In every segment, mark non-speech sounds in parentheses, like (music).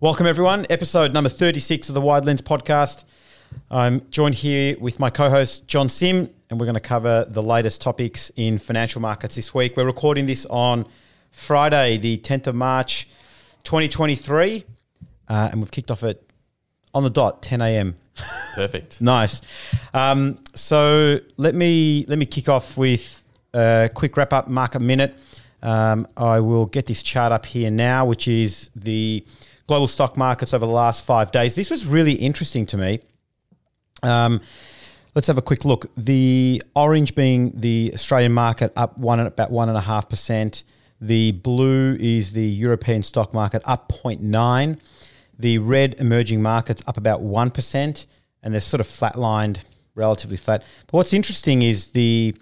Welcome, everyone. Episode number 36 of the Wide Lens podcast. I'm joined here with my co host, John Sim, and we're going to cover the latest topics in financial markets this week. We're recording this on Friday, the 10th of March, 2023, uh, and we've kicked off at on the dot, 10 a.m. Perfect. (laughs) Nice. Um, so let me let me kick off with a quick wrap up market minute. Um, I will get this chart up here now, which is the global stock markets over the last five days. This was really interesting to me. Um, let's have a quick look. The orange being the Australian market up one about one and a half percent. The blue is the European stock market up 0.9. The red emerging markets up about one percent, and they're sort of flatlined, relatively flat. But what's interesting is the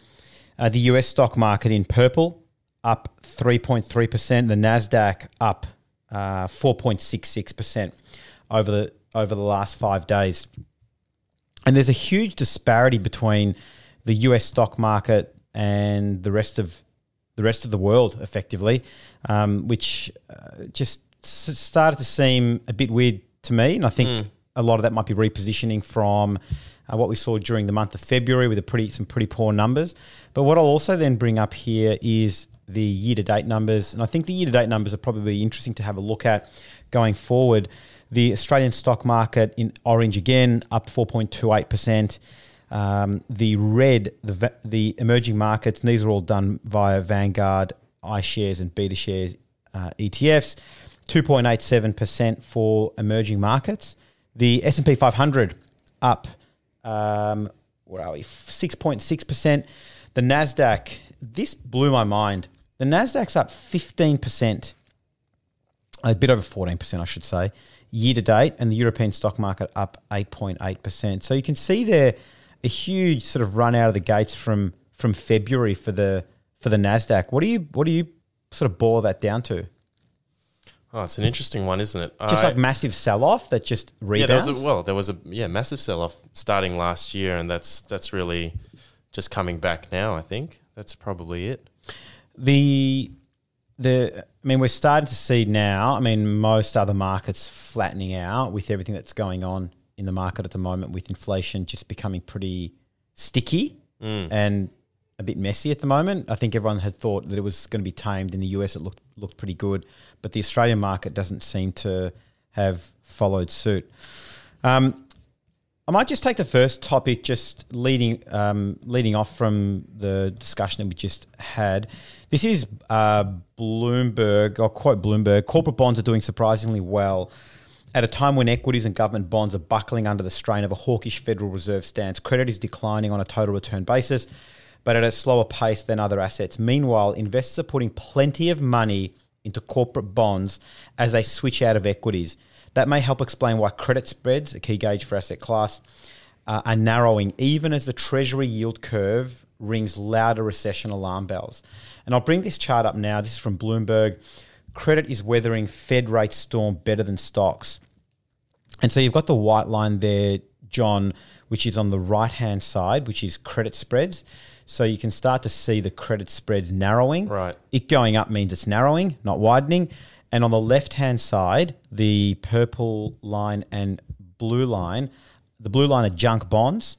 uh, the US stock market in purple up 3.3%, the Nasdaq up uh, 4.66% over the over the last 5 days. And there's a huge disparity between the US stock market and the rest of the rest of the world effectively, um, which uh, just started to seem a bit weird to me. And I think a lot of that might be repositioning from uh, what we saw during the month of February with a pretty some pretty poor numbers. But what I'll also then bring up here is the year to date numbers, and I think the year to date numbers are probably interesting to have a look at going forward. The Australian stock market in orange again up 4.28 percent. Um, the red, the the emerging markets, and these are all done via Vanguard, iShares, and Beta Shares uh, ETFs. 2.87% for emerging markets. The S&P 500 up, um, where are we? 6.6%. The NASDAQ, this blew my mind. The NASDAQ's up 15%, a bit over 14%, I should say, year to date, and the European stock market up 8.8%. So you can see there a huge sort of run out of the gates from from February for the for the Nasdaq. What do you what do you sort of boil that down to? Oh, it's an interesting one, isn't it? Just I- like massive sell off that just yeah, rebounds. there was a, well, there was a yeah massive sell off starting last year, and that's that's really just coming back now. I think that's probably it. the the I mean we're starting to see now. I mean most other markets flattening out with everything that's going on in the market at the moment with inflation just becoming pretty sticky mm. and a bit messy at the moment. I think everyone had thought that it was going to be tamed in the US. It looked looked pretty good, but the Australian market doesn't seem to have followed suit. Um, I might just take the first topic, just leading um, leading off from the discussion that we just had. This is uh, Bloomberg. I'll quote Bloomberg: "Corporate bonds are doing surprisingly well." At a time when equities and government bonds are buckling under the strain of a hawkish Federal Reserve stance, credit is declining on a total return basis, but at a slower pace than other assets. Meanwhile, investors are putting plenty of money into corporate bonds as they switch out of equities. That may help explain why credit spreads, a key gauge for asset class, uh, are narrowing, even as the Treasury yield curve rings louder recession alarm bells. And I'll bring this chart up now. This is from Bloomberg. Credit is weathering Fed rate storm better than stocks. And so you've got the white line there, John, which is on the right hand side, which is credit spreads. So you can start to see the credit spreads narrowing. Right. It going up means it's narrowing, not widening. And on the left hand side, the purple line and blue line, the blue line are junk bonds,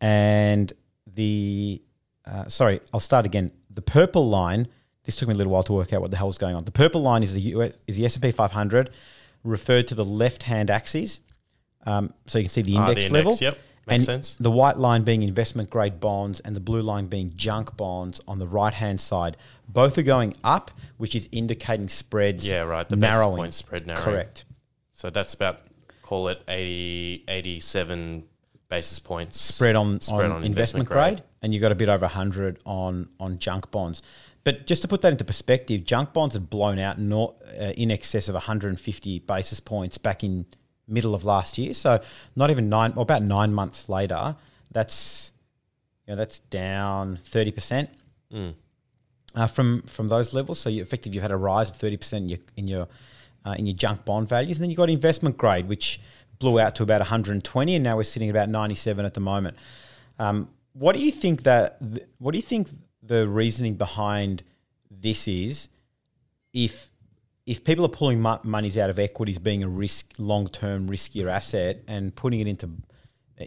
and the uh, sorry, I'll start again. The purple line. This took me a little while to work out what the hell hell's going on. The purple line is the US, is the S and P 500, referred to the left hand axis. Um, so you can see the Ah, the index, index, level. yep. And sense. The white line being investment grade bonds and the blue line being junk bonds on the right hand side. Both are going up, which is indicating spreads. Yeah, right. The narrowing. point spread narrowing. Correct. So that's about call it 80, 87 basis points Spread on, spread on, investment, grade, and you got a bit over 100 on, on junk bonds. But just to put that into perspective, junk bonds had blown out not, uh, in excess of 150 basis points back in middle of last year. So not even nine, or about nine months later, that's you know that's down 30 percent uh, from from those levels. So you effectively you've had a rise of 30 percent in your in your uh, in your junk bond values, and then you've got investment grade, which blew out to about 120, and now we're sitting at about 97 at the moment. Um, what do you think that? What do you think the reasoning behind this is? If if people are pulling monies out of equities, being a risk long term riskier asset, and putting it into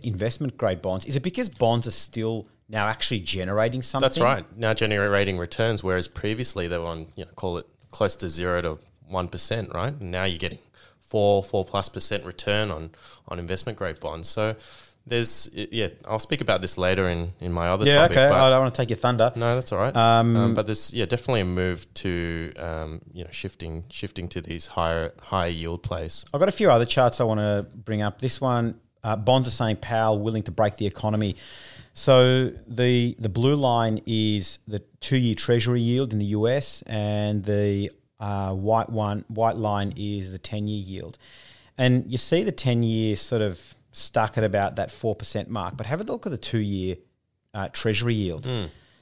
investment grade bonds, is it because bonds are still now actually generating something? That's right. Now generating returns, whereas previously they were on, you know, call it close to zero to one percent, right? And now you're getting four, four plus percent return on on investment grade bonds. So there's yeah, I'll speak about this later in, in my other yeah, topic. okay. I don't want to take your thunder. No, that's all right. Um, Um, but there's yeah, definitely a move to um, you know shifting shifting to these higher higher yield plays. I've got a few other charts I want to bring up. This one, uh, bonds are saying Powell willing to break the economy. So the the blue line is the two year Treasury yield in the US, and the uh, white one white line is the ten year yield. And you see the ten year sort of stuck at about that four percent mark. But have a look at the two year uh, Treasury yield.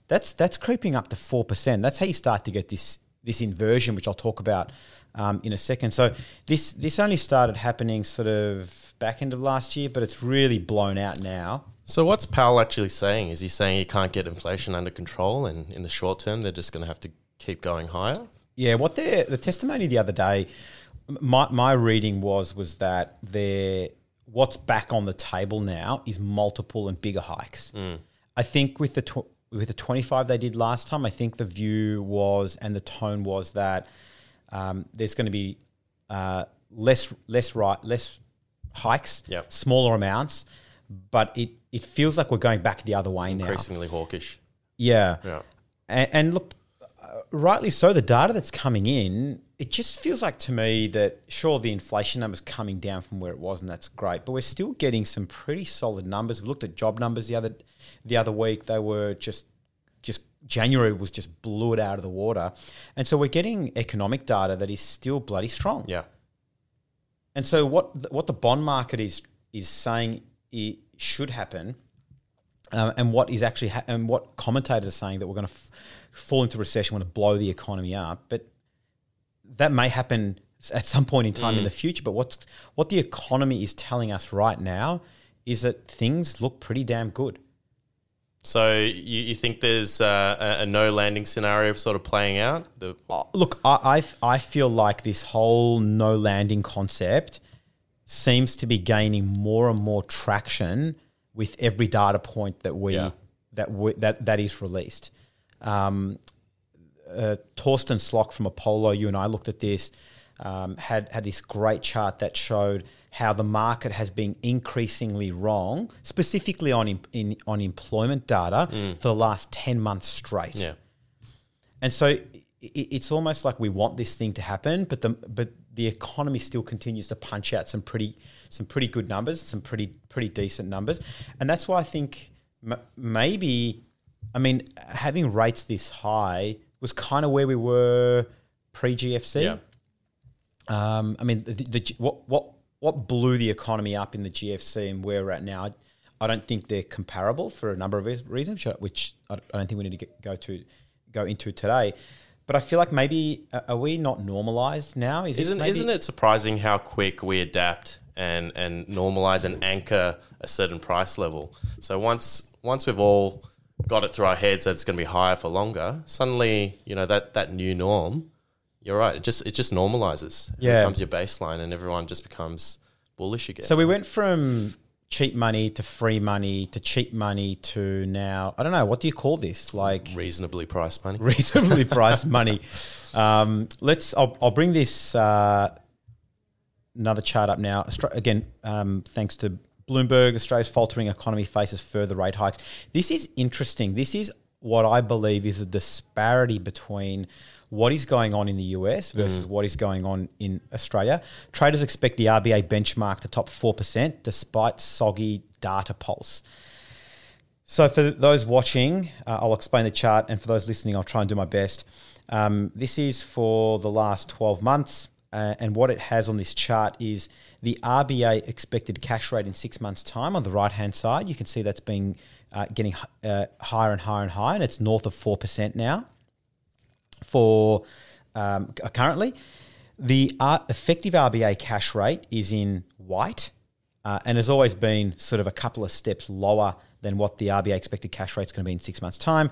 That's that's creeping up to four percent. That's how you start to get this this inversion, which I'll talk about um, in a second. So this this only started happening sort of back end of last year, but it's really blown out now. So what's Powell actually saying? Is he saying he can't get inflation under control, and in the short term they're just going to have to keep going higher? Yeah, what the the testimony the other day, my my reading was was that there what's back on the table now is multiple and bigger hikes. I think with the tw- with the twenty five they did last time, I think the view was and the tone was that um, there's going to be uh, less less right less hikes, Yep. smaller amounts, but it it feels like we're going back the other way now. Increasingly hawkish. Yeah. Yeah. And, and look, uh, rightly so, the data that's coming in, it just feels like to me that sure the inflation numbers coming down from where it was, and that's great, but we're still getting some pretty solid numbers. We looked at job numbers the other the other week; they were just just January was just blew it out of the water, and so we're getting economic data that is still bloody strong. Yeah. And so what what the bond market is is saying it should happen, um, and what is actually ha- and what commentators are saying that we're going to f- fall into recession, we're going to blow the economy up, but that may happen at some point in time in the future. But what's what the economy is telling us right now is that things look pretty damn good. So you, you think there's uh, a, a no landing scenario sort of playing out? The, Uh, Look, I, I I feel like this whole no landing concept seems to be gaining more and more traction with every data point that we Yeah. that we, that that is released. Um, uh, Torsten Slock from Apollo, you and I looked at this, um, had had this great chart that showed how the market has been increasingly wrong, specifically on in, on employment data for the last ten months straight. yeah. And so i- i- it's almost like we want this thing to happen, but the but the economy still continues to punch out some pretty some pretty good numbers, some pretty pretty decent numbers, and that's why I think m- maybe, I mean, having rates this high was kind of where we were pre GFC. Yeah. Um, I mean, the, the, what what what blew the economy up in the GFC and where we're at now? I, I don't think they're comparable for a number of reasons, which I I don't think we need to get, go to go into today. But I feel like maybe uh, are we not normalized now? Is Isn't maybe, isn't it surprising how quick we adapt and and normalize and anchor a certain price level? So once once we've all got it through our heads that it's going to be higher for longer, suddenly you know that that new norm. You're right. It just it just normalizes. It Yeah. becomes your baseline, and everyone just becomes bullish again. So we went from cheap money to free money to cheap money to now. I don't know what do you call this? Like reasonably priced money. (laughs) reasonably priced money. Um, let's. I'll, I'll bring this uh, another chart up now. Again, um, thanks to Bloomberg, Australia's faltering economy faces further rate hikes. This is interesting. This is what I believe is a disparity between what is going on in the US versus what is going on in Australia. Traders expect the RBA benchmark to top 4% despite soggy data pulse. So for those watching, uh, I'll explain the chart, and for those listening, I'll try and do my best. Um, this is for the last 12 months, uh, and what it has on this chart is the RBA expected cash rate in six months' time. On the right-hand side, you can see that's been uh, getting uh, higher and higher and higher, and it's north of four percent now. For um, currently, the R- effective RBA cash rate is in white, uh, and has always been sort of a couple of steps lower than what the RBA expected cash rate is going to be in six months' time.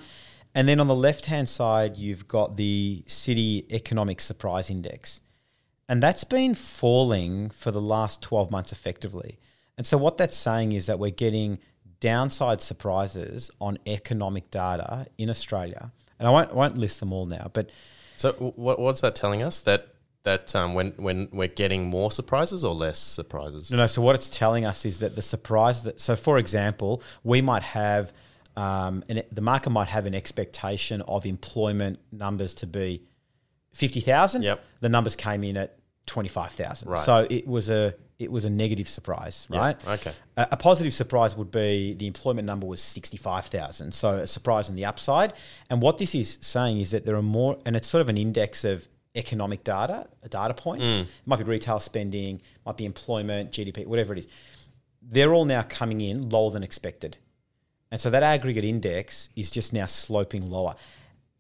And then on the left hand side, you've got the Citi Economic Surprise Index. And that's been falling for the last 12 months effectively. And so, what that's saying is that we're getting downside surprises on economic data in Australia. And I won't, won't list them all now, but So what, what's that telling us? That that um, when when we're getting more surprises or less surprises? No, no. So what it's telling us is that the surprise that so, for example, we might have um, and the market might have an expectation of employment numbers to be fifty thousand. Yep. The numbers came in at twenty five thousand. Right. So it was a it was a negative surprise, Yeah, right? okay. A, a positive surprise would be the employment number was sixty five thousand. So a surprise on the upside. And what this is saying is that there are more, and it's sort of an index of economic data, data points. Mm. It might be retail spending, might be employment, GDP, whatever it is. They're all now coming in lower than expected. And so that aggregate index is just now sloping lower.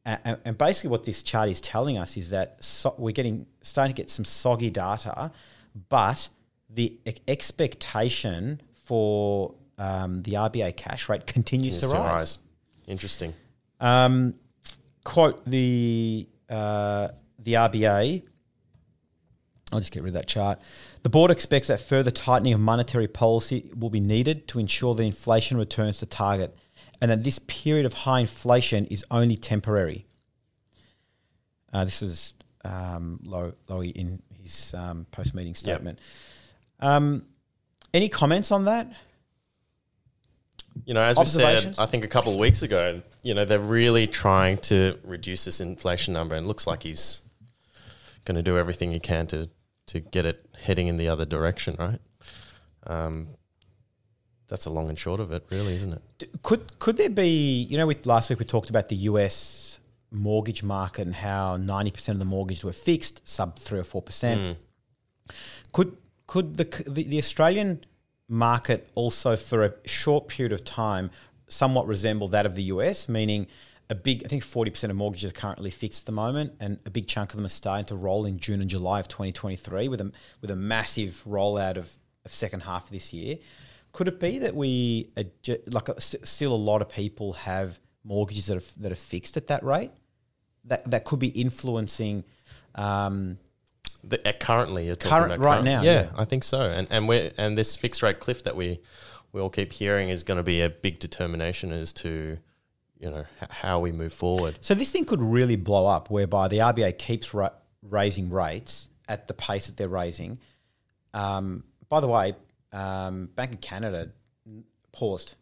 A- a- And basically, what this chart is telling us is that so we're getting starting to get some soggy data, but the expectation for um, the RBA cash rate continues, Continues to to rise. rise. Interesting. Um, quote the uh, the RBA. I'll just get rid of that chart. The board expects that further tightening of monetary policy will be needed to ensure that inflation returns to target, and that this period of high inflation is only temporary. Uh, this is um, Low Lowe in his um, post meeting statement. Um, any comments on that? You know, as we said, I think a couple of weeks ago, you know, they're really trying to reduce this inflation number, and it looks like he's going to do everything he can to to get it heading in the other direction, right? Um, that's a long and short of it, really, isn't it? Could could there be? You know, we, last week we talked about the U.S. mortgage market and how ninety percent of the mortgages were fixed, sub three or four percent. Hmm. Could could the, the the Australian market also, for a short period of time, somewhat resemble that of the US? Meaning, a big, I think forty percent of mortgages are currently fixed at the moment, and a big chunk of them are starting to roll in June and July of twenty twenty three with a with a massive rollout of, of second half of this year. Could it be that we like uh, still a lot of people have mortgages that are that are fixed at that rate? That that could be influencing. Um, The, uh, currently, you're talking Current- about right now, Yeah, yeah. I think so. And and we and this fixed rate cliff that we we all keep hearing is going to be a big determination as to you know h- how we move forward. So this thing could really blow up, whereby the RBA keeps ra- raising rates at the pace that they're raising. Um, by the way, um, Bank of Canada paused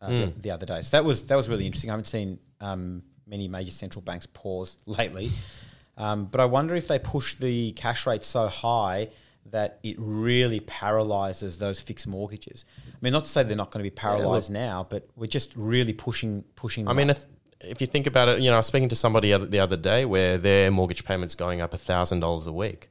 uh, the, the other day, so that was that was really interesting. I haven't seen um, many major central banks pause (laughs) lately, um, but I wonder if they push the cash rate so high that it really paralyzes those fixed mortgages. I mean, not to say they're not going to be paralyzed now, but we're just really pushing pushing. I mean, if, if you think about it, you know, I was speaking to somebody the other day where their mortgage payment's going up thousand dollars a week,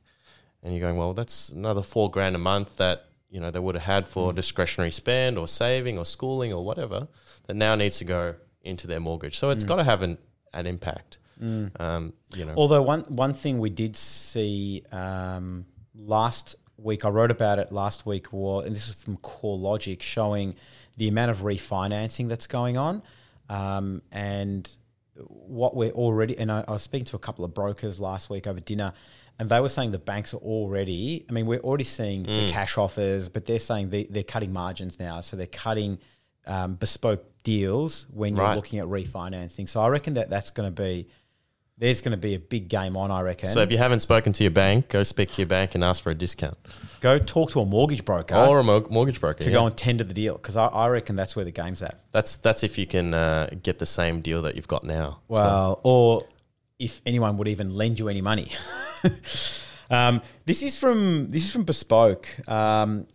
and you're going, well, that's another four grand a month that you know they would have had for discretionary spend or saving or schooling or whatever that now needs to go into their mortgage. So it's got to have an an impact. Um, you know, Although one one thing we did see um, last week, I wrote about it last week, was, and this is from CoreLogic, showing the amount of refinancing that's going on, um, and what we're already. And I, I was speaking to a couple of brokers last week over dinner, and they were saying the banks are already. I mean, we're already seeing the cash offers, but they're saying they, they're cutting margins now, so they're cutting. Um, bespoke deals when you're looking at refinancing. So I reckon that that's going to be there's going to be a big game on, I reckon. so if you haven't spoken to your bank, go speak to your bank and ask for a discount go talk to a mortgage broker or a mo- mortgage broker. to yeah. go and tender the deal because I, I reckon that's where the game's at. That's that's if you can uh, get the same deal that you've got now. So- Well, or if anyone would even lend you any money. (laughs) um, this is from this is from Bespoke. Um,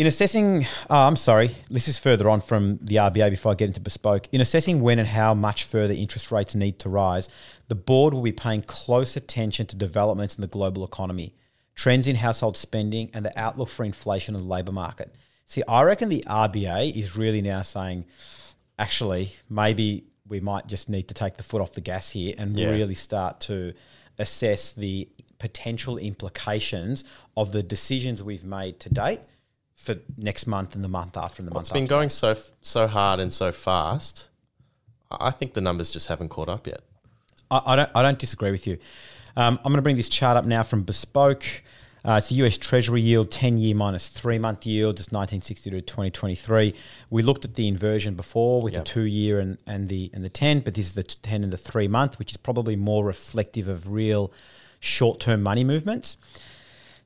in assessing, oh, I'm sorry, this is further on from the RBA before I get into Bespoke. In assessing when and how much further interest rates need to rise, the board will be paying close attention to developments in the global economy, trends in household spending, and the outlook for inflation in the labour market. See, I reckon the RBA is really now saying, actually, maybe we might just need to take the foot off the gas here and Yeah. really start to assess the potential implications of the decisions we've made to date for next month and the month after and the Well, month it's been after. going so so hard and so fast. I think the numbers just haven't caught up yet. I, I don't. I don't disagree with you. Um, I'm going to bring this chart up now from Bespoke. Uh, it's the US Treasury yield, 10 year minus three month yield, just 1960 to 2023. We looked at the inversion before with Yep. the two year and, and the and the 10, but this is the 10 and the three month, which is probably more reflective of real short term money movements.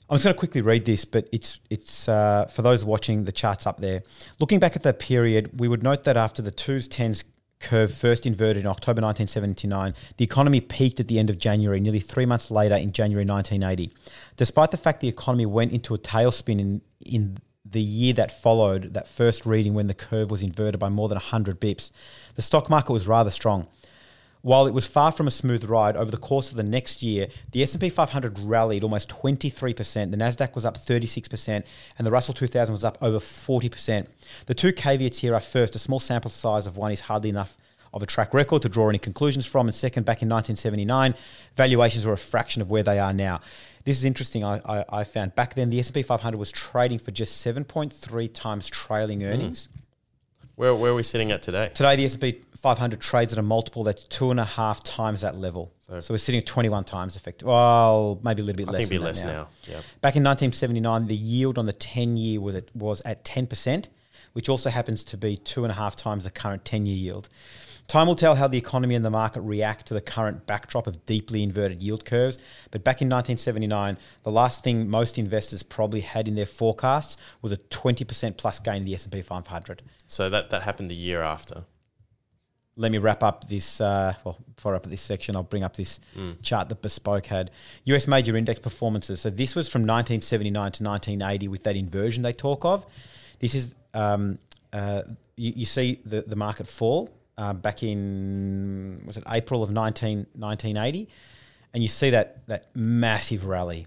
I'm just going to quickly read this, but it's it's uh, for those watching the charts up there. Looking back at the period, we would note that after the twos tens curve first inverted in October 1979, the economy peaked at the end of January, nearly three months later in January 1980. Despite the fact the economy went into a tailspin in in the year that followed that first reading when the curve was inverted by more than 100 bips, the stock market was rather strong. While it was far from a smooth ride, over the course of the next year, the S&P 500 rallied almost 23%, the Nasdaq was up 36%, and the Russell 2000 was up over 40%. The two caveats here are first, a small sample size of one is hardly enough of a track record to draw any conclusions from, and second, back in 1979, valuations were a fraction of where they are now. This is interesting. I, I, I found back then the S&P 500 was trading for just 7.3 times trailing hmm. earnings. Where where are we sitting at today? Today, the S&P 500 trades at a multiple that's two and a half times that level. So, So- we're sitting at 21 times effective. Well, maybe a little bit I less. think it'd be less that now. Yeah. Back in 1979, the yield on the 10 year was at, was at 10%, which also happens to be two and a half times the current 10 year yield. Time will tell how the economy and the market react to the current backdrop of deeply inverted yield curves. But back in 1979, the last thing most investors probably had in their forecasts was a 20% plus gain in the S&P 500. So that that happened the year after. let me wrap up this. Uh, well, before I wrap up this section, I'll bring up this chart that Bespoke had. US major index performances. So this was from 1979 to 1980 with that inversion they talk of. This is, um, uh, you, you see the, the market fall uh, back in, was it April of 19, 1980? And you see that, that massive rally.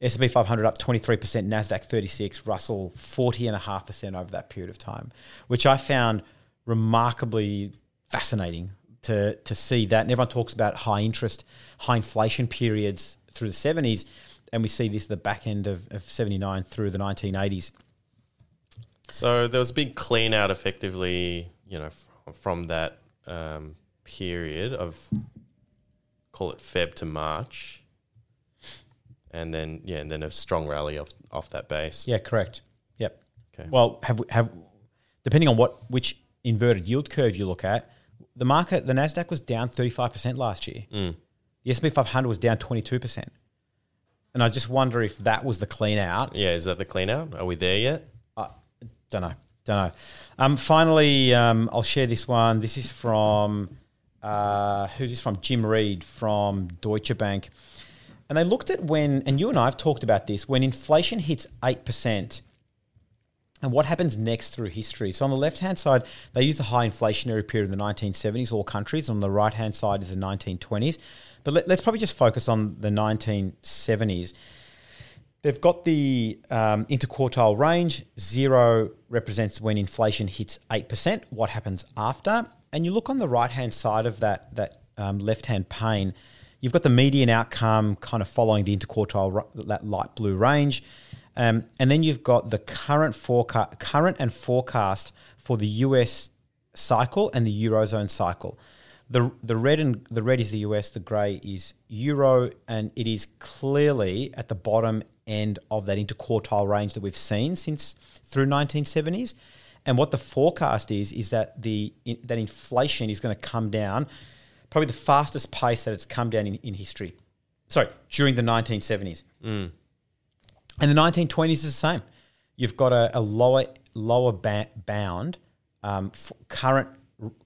S&P 500 up 23%, Nasdaq 36, Russell 40.5% over that period of time, which I found remarkably fascinating to to see that. And everyone talks about high interest, high inflation periods through the 70s, and we see this the back end of, of 79 through the 1980s. So there was a big clean out, effectively, you know, from, from that um, period of call it Feb to March, and then yeah, and then a strong rally off off that base. Yeah, correct. Yep. Okay. Well, have have depending on what which inverted yield curve you look at, the market the Nasdaq was down 35% last year. Mm. The S&P 500 was down 22%. And I just wonder if that was the clean out Yeah, is that the clean out? Are we there yet? I don't know. Don't know. Um, finally, um, I'll share this one. This is from uh, who's this from? Jim Reid from Deutsche Bank, and they looked at when, and you and I have talked about this when inflation hits eight percent, and what happens next through history. So on the left hand side, they use the high inflationary period in the 1970s, all countries. On the right hand side is the 1920s, but let, let's probably just focus on the 1970s. They've got the um, interquartile range. Zero represents when inflation hits 8%. What happens after? And you look on the right hand side of that, that um, left hand pane, you've got the median outcome kind of following the interquartile, that light blue range. Um, and then you've got the current forecast, current and forecast for the US cycle and the Eurozone cycle. The, the red and the red is the US, the grey is Euro, and it is clearly at the bottom end of that interquartile range that we've seen since through 1970s. And what the forecast is is that the in, that inflation is going to come down, probably the fastest pace that it's come down in, in history. Sorry, during the 1970s. And the 1920s is the same. You've got a, a lower lower ba- bound um, current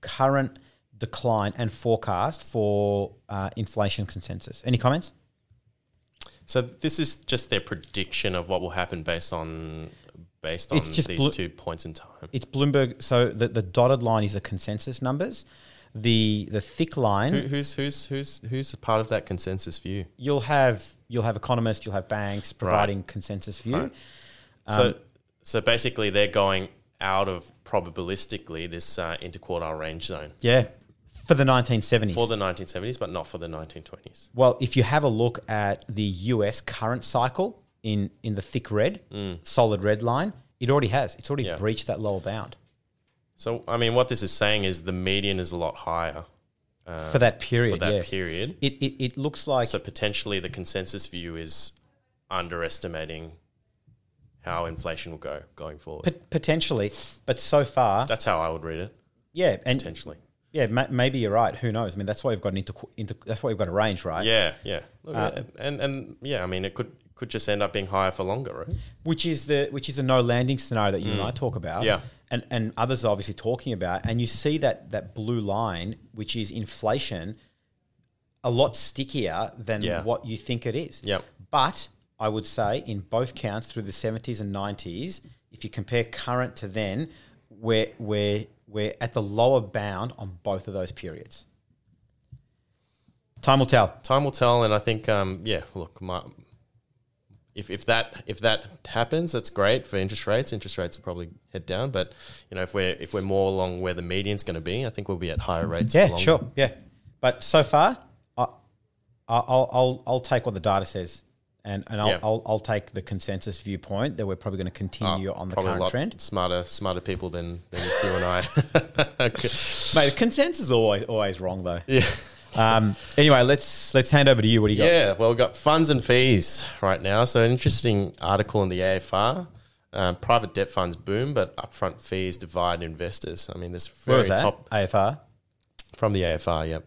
current decline and forecast for uh, inflation consensus. Any comments? So this is just their prediction of what will happen based on based on It's just these blo- two points in time. It's Bloomberg. So the, the dotted line is the consensus numbers. The the thick line Who, who's who's who's who's a part of that consensus view? you'll have you'll have economists, you'll have banks providing consensus view. Right. so so basically, they're going out of probabilistically this uh, interquartile range zone. Yeah, for the 1970s. for the 1970s, but not for the 1920s. well, if you have a look at the US current cycle in in the thick red, solid red line, it already has. It's already Mm. Yeah. breached that lower bound So, I mean, what this is saying is the median is a lot higher for that period. for that yes. period. It, it it looks like so potentially the consensus view is underestimating how inflation will go going forward. pot- potentially, but so far, That's how I would read it. yeah, and Potentially. Yeah, ma- maybe you're right. Who knows? I mean, that's why we've got an into, into that's why we've got a range, right? Yeah, yeah. Look, Uh, and and yeah, I mean, it could could just end up being higher for longer, right? which is the which is a no landing scenario that you and I talk about. Mm. Yeah. And and others are obviously talking about. And you see that that blue line, which is inflation, a lot stickier than Yeah. what you think it is. Yep. But I would say in both counts through the seventies and nineties, if you compare current to then, we're we're we're at the lower bound on both of those periods. Time will tell. Time will tell, and I think, um, yeah, look, my, if if that if that happens, that's great for interest rates. Interest rates will probably head down, but you know, if we're if we're more along where the median's going to be, I think we'll be at higher rates. for Yeah, longer. sure. Yeah, but so far, I- I'll I'll I'll take what the data says, and and I'll Yeah. I'll, I'll take the consensus viewpoint that we're probably going to continue Uh, on the current trend. Smarter, smarter people than, than you and I. (laughs) Mate, the consensus is always always wrong though. yeah. Um. Anyway, let's let's hand over to you. What do you got? Yeah, well, we've got funds and fees right now. So, an interesting article in the AFR. Um, private debt funds boom, but upfront fees divide investors. I mean, this very top AFR. from the AFR. Yep,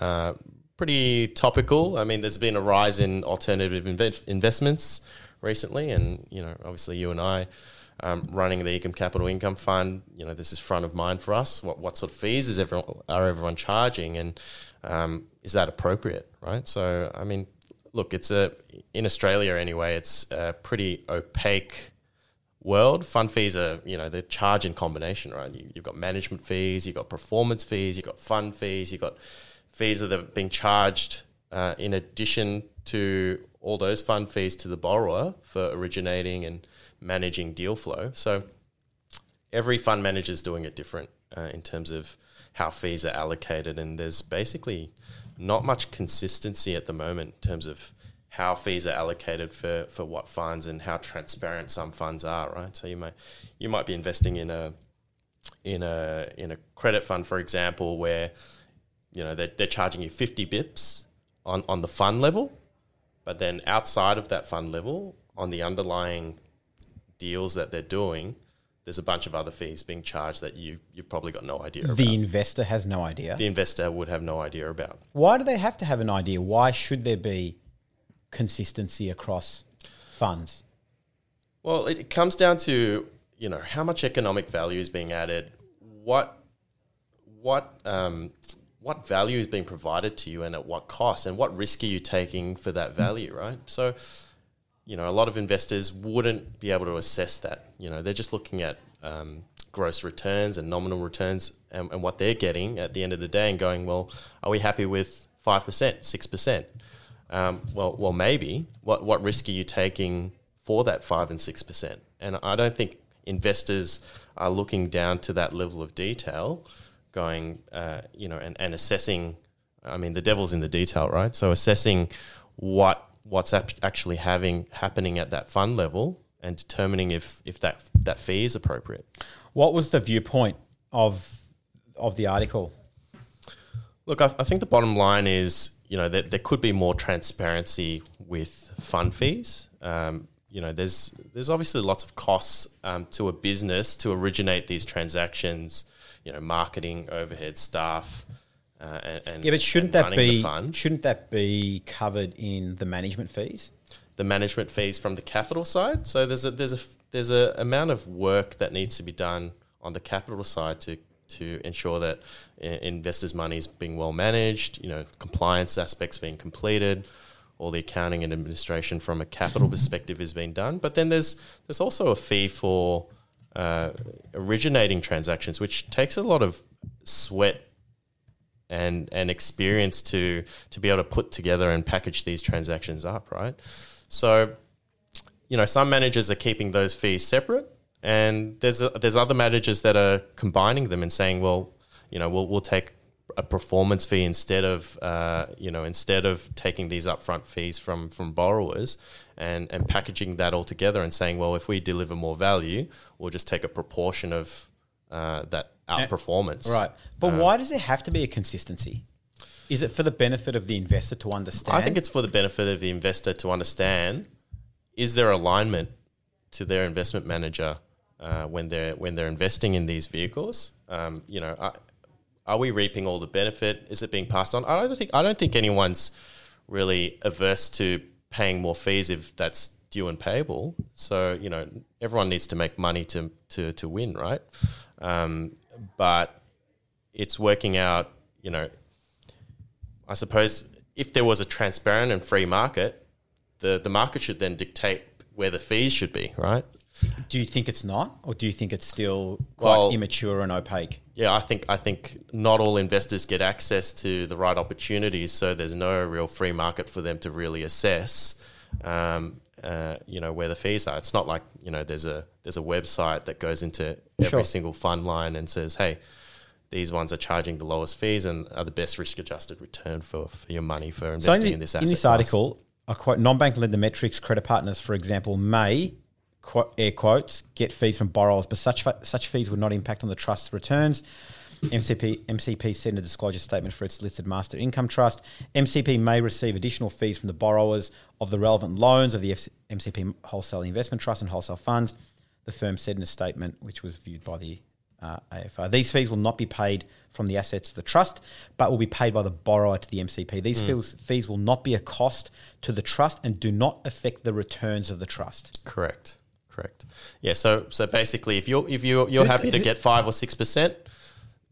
uh, pretty topical. I mean, there's been a rise in alternative inve- investments recently, and you know, obviously, you and I. Um, running the Ecom Capital Income Fund, you know, this is front of mind for us. What what sort of fees is everyone are everyone charging, and um, is that appropriate, right? So, I mean, look, it's a in Australia anyway. It's a pretty opaque world. Fund fees are, you know, they charge in combination, right? You, you've got management fees, you've got performance fees, you've got fund fees, you've got fees that are being charged uh, in addition to all those fund fees to the borrower for originating and managing deal flow. So every fund manager is doing it different uh, in terms of how fees are allocated, and there's basically not much consistency at the moment in terms of how fees are allocated for, for what funds and how transparent some funds are, right? So you might you might be investing in a in a in a credit fund, for example, where you know they're, they're charging you 50 bips on, on the fund level, but then outside of that fund level, on the underlying deals that they're doing, there's a bunch of other fees being charged that you you've probably got no idea about. The investor has no idea. the investor would have no idea about. Why do they have to have an idea? Why should there be consistency across funds? Well, it comes down to you know how much economic value is being added, what what um, what value is being provided to you, and at what cost, and what risk are you taking for that value, right? So, you know, a lot of investors wouldn't be able to assess that. You know, they're just looking at um, gross returns and nominal returns and, and what they're getting at the end of the day, and going, well, are we happy with five percent, six percent? Um, well, well, maybe. What what risk are you taking for that five and six percent? And I don't think investors are looking down to that level of detail, going, uh, you know, and, and assessing. I mean, the devil's in the detail, right? So assessing what what's actually having happening at that fund level and determining if if that that fee is appropriate. What was the viewpoint of of the article? Look, I, I think the bottom line is, you know, that there could be more transparency with fund fees. Um, you know, there's there's obviously lots of costs um, to a business to originate these transactions. You know, marketing, overhead, staff, uh, and, and Yeah, but shouldn't that be shouldn't that be covered in the management fees? the management fees from the capital side. So there's a there's a there's a amount of work that needs to be done on the capital side to to ensure that investors' money is being well managed. You know, compliance aspects being completed, all the accounting and administration from a capital perspective is being done. But then there's there's also a fee for uh, originating transactions, which takes a lot of sweat and and experience to to be able to put together and package these transactions up, right? So, you know, some managers are keeping those fees separate, and there's a, there's other managers that are combining them and saying, well, you know, we'll we'll take a performance fee instead of uh, you know instead of taking these upfront fees from from borrowers and and packaging that all together and saying, well, if we deliver more value, we'll just take a proportion of uh, that outperformance. Right. But Uh, why does it have to be a consistency? Is it for the benefit of the investor to understand? I think it's for the benefit of the investor to understand: is there alignment to their investment manager uh, when they're when they're investing in these vehicles? Um, you know, are, are we reaping all the benefit? Is it being passed on? I don't think I don't think anyone's really averse to paying more fees if that's due and payable. So you know, everyone needs to make money to to to win, right? Um, but it's working out. You know, I suppose if there was a transparent and free market, the, the market should then dictate where the fees should be, right? Do you think it's not, or do you think it's still quite Well- immature and opaque? Yeah, I think I think not all investors get access to the right opportunities, so there's no real free market for them to really assess, um, uh, you know, where the fees are. It's not like you know there's a there's a website that goes into every Sure. single fund line and says, hey, these ones are charging the lowest fees and are the best risk adjusted return for, for your money for investing So in, the- in this in asset. this class. article, I quote non-bank lender metrics credit partners, for example, may quote, air quotes get fees from borrowers, but such fa- such fees would not impact on the trust's returns. MCP MCP in a disclosure statement for its listed master income trust, MCP may receive additional fees from the borrowers of the relevant loans of the F- MCP wholesale investment trust and wholesale funds. The firm said in a statement, which was viewed by the uh, AFR. These fees will not be paid from the assets of the trust, but will be paid by the borrower to the MCP. These fees, fees will not be a cost to the trust and do not affect the returns of the trust. Correct. Correct. Yeah. So so basically, if you're if you you're happy to get five or six percent,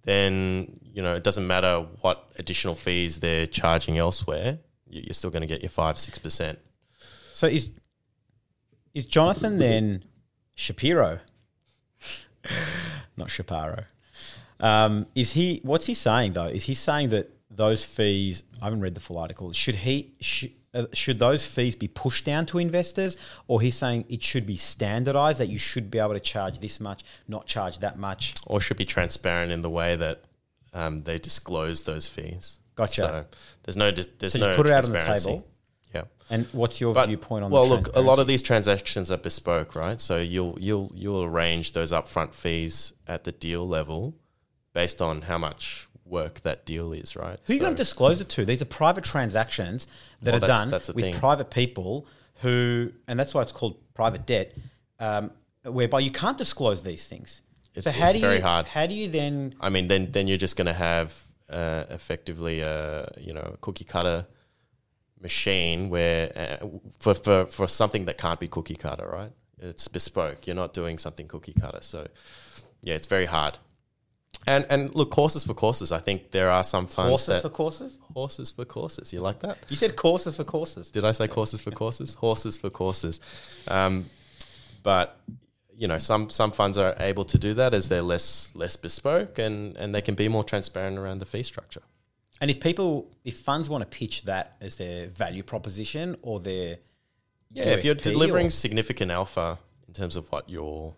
then you know it doesn't matter what additional fees they're charging elsewhere. you- You're still going to get your five six percent. So is is Jonathan then Shapiro? (laughs) Not Shapiro. Um, is he? What's he saying though? Is he saying that those fees? I haven't read the full article. Should he? Should, uh, should those fees be pushed down to investors, or he's saying it should be standardized that you should be able to charge this much, not charge that much? or should be transparent in the way that um, they disclose those fees. Gotcha. So there's no dis- there's So no just put it out on the table. Yeah. And what's your But- viewpoint on? well, look, a lot of these transactions are bespoke, right? So you'll you'll you'll arrange those upfront fees at the deal level based on how much work that deal is, right? Who are you going to disclose it to? These are private transactions that Well, are that's- done that's with thing. private people who, and that's why it's called private debt, um, whereby you can't disclose these things. It- so how it's do you very hard. how do you then I mean, then then you're just going to have uh, effectively a you know cookie cutter machine where uh, for, for for something that can't be cookie cutter, right? It's bespoke. You're not doing something cookie cutter, so yeah, it's very hard. And and look, courses for courses. I think there are some funds courses that for courses? horses for courses. You like that? You said courses for courses. Did I say courses for courses? Horses for courses. Um, but you know, some some funds are able to do that as they're less less bespoke and and they can be more transparent around the fee structure. And if people, if funds want to pitch that as their value proposition or their Yeah, if you're delivering or- significant alpha in terms of what you're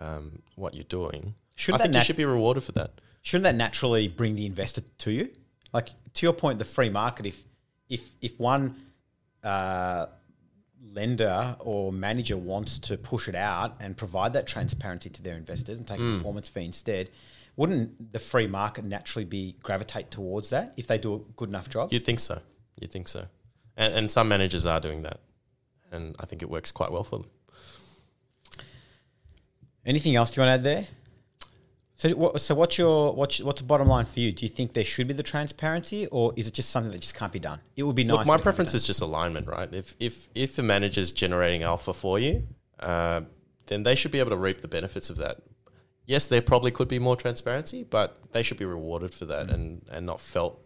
um, what you're doing, Shouldn't I think that you should be rewarded for that. shouldn't that naturally bring the investor to you? Like to your point, the free market. If if if one uh, lender or manager wants to push it out and provide that transparency to their investors and take Hmm. a performance fee instead, wouldn't the free market naturally be gravitate towards that if they do a good enough job? You'd think so. You'd think so. And, and some managers are doing that, and I think it works quite well for them. Anything else you want to add there? So, what, so what's your what's what's the bottom line for you? Do you think there should be the transparency, or is it just something that just can't be done? It would be nice. Look, my if it can't be preference is just alignment, right? If if if a manager's generating alpha for you, uh, then they should be able to reap the benefits of that. Yes, there probably could be more transparency, but they should be rewarded for that and and not felt,